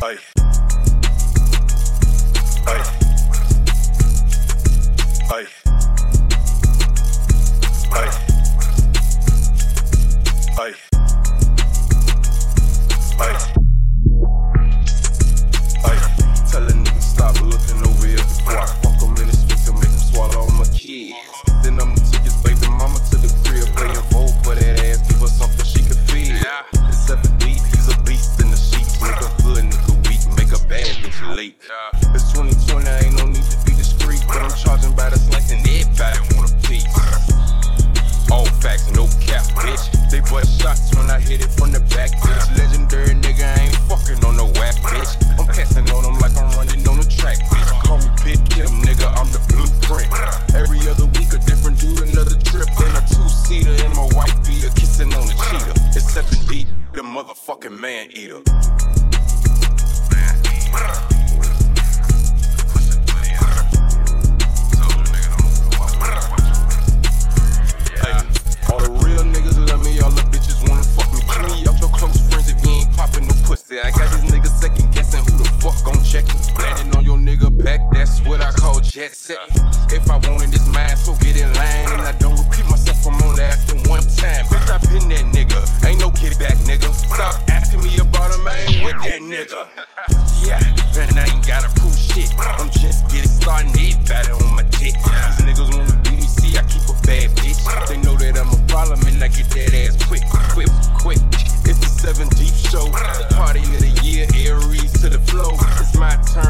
Bye. A bitch late. It's 2020, ain't no need to be discreet, but I'm charging by the slice and everybody want a piece. All facts, no cap, bitch. They butt shots when I hit it from the back, bitch. Legendary nigga, I ain't fucking on no whack, bitch. I'm passing on them like I'm running on the track, bitch. Call me Big Kim, nigga, I'm the blueprint. Every other week, a different dude, another trip. Then a two-seater and my white beater, kissing on the cheetah. It's seven deep, the motherfucking man eater. jet set. If I wanted this mind, so get in line. And I don't repeat myself, I'm on after one time. Bitch, I been that nigga. Ain't no kid back, nigga. Stop asking me about a man with that nigga. Yeah, and I ain't gotta prove shit. I'm just getting started, need better on my dick. These niggas wanna BDC, I keep a bad bitch. They know that I'm a problem and I get that ass quick, quick, quick. It's a seven deep show. The party of the year, Aries to the flow. It's my turn.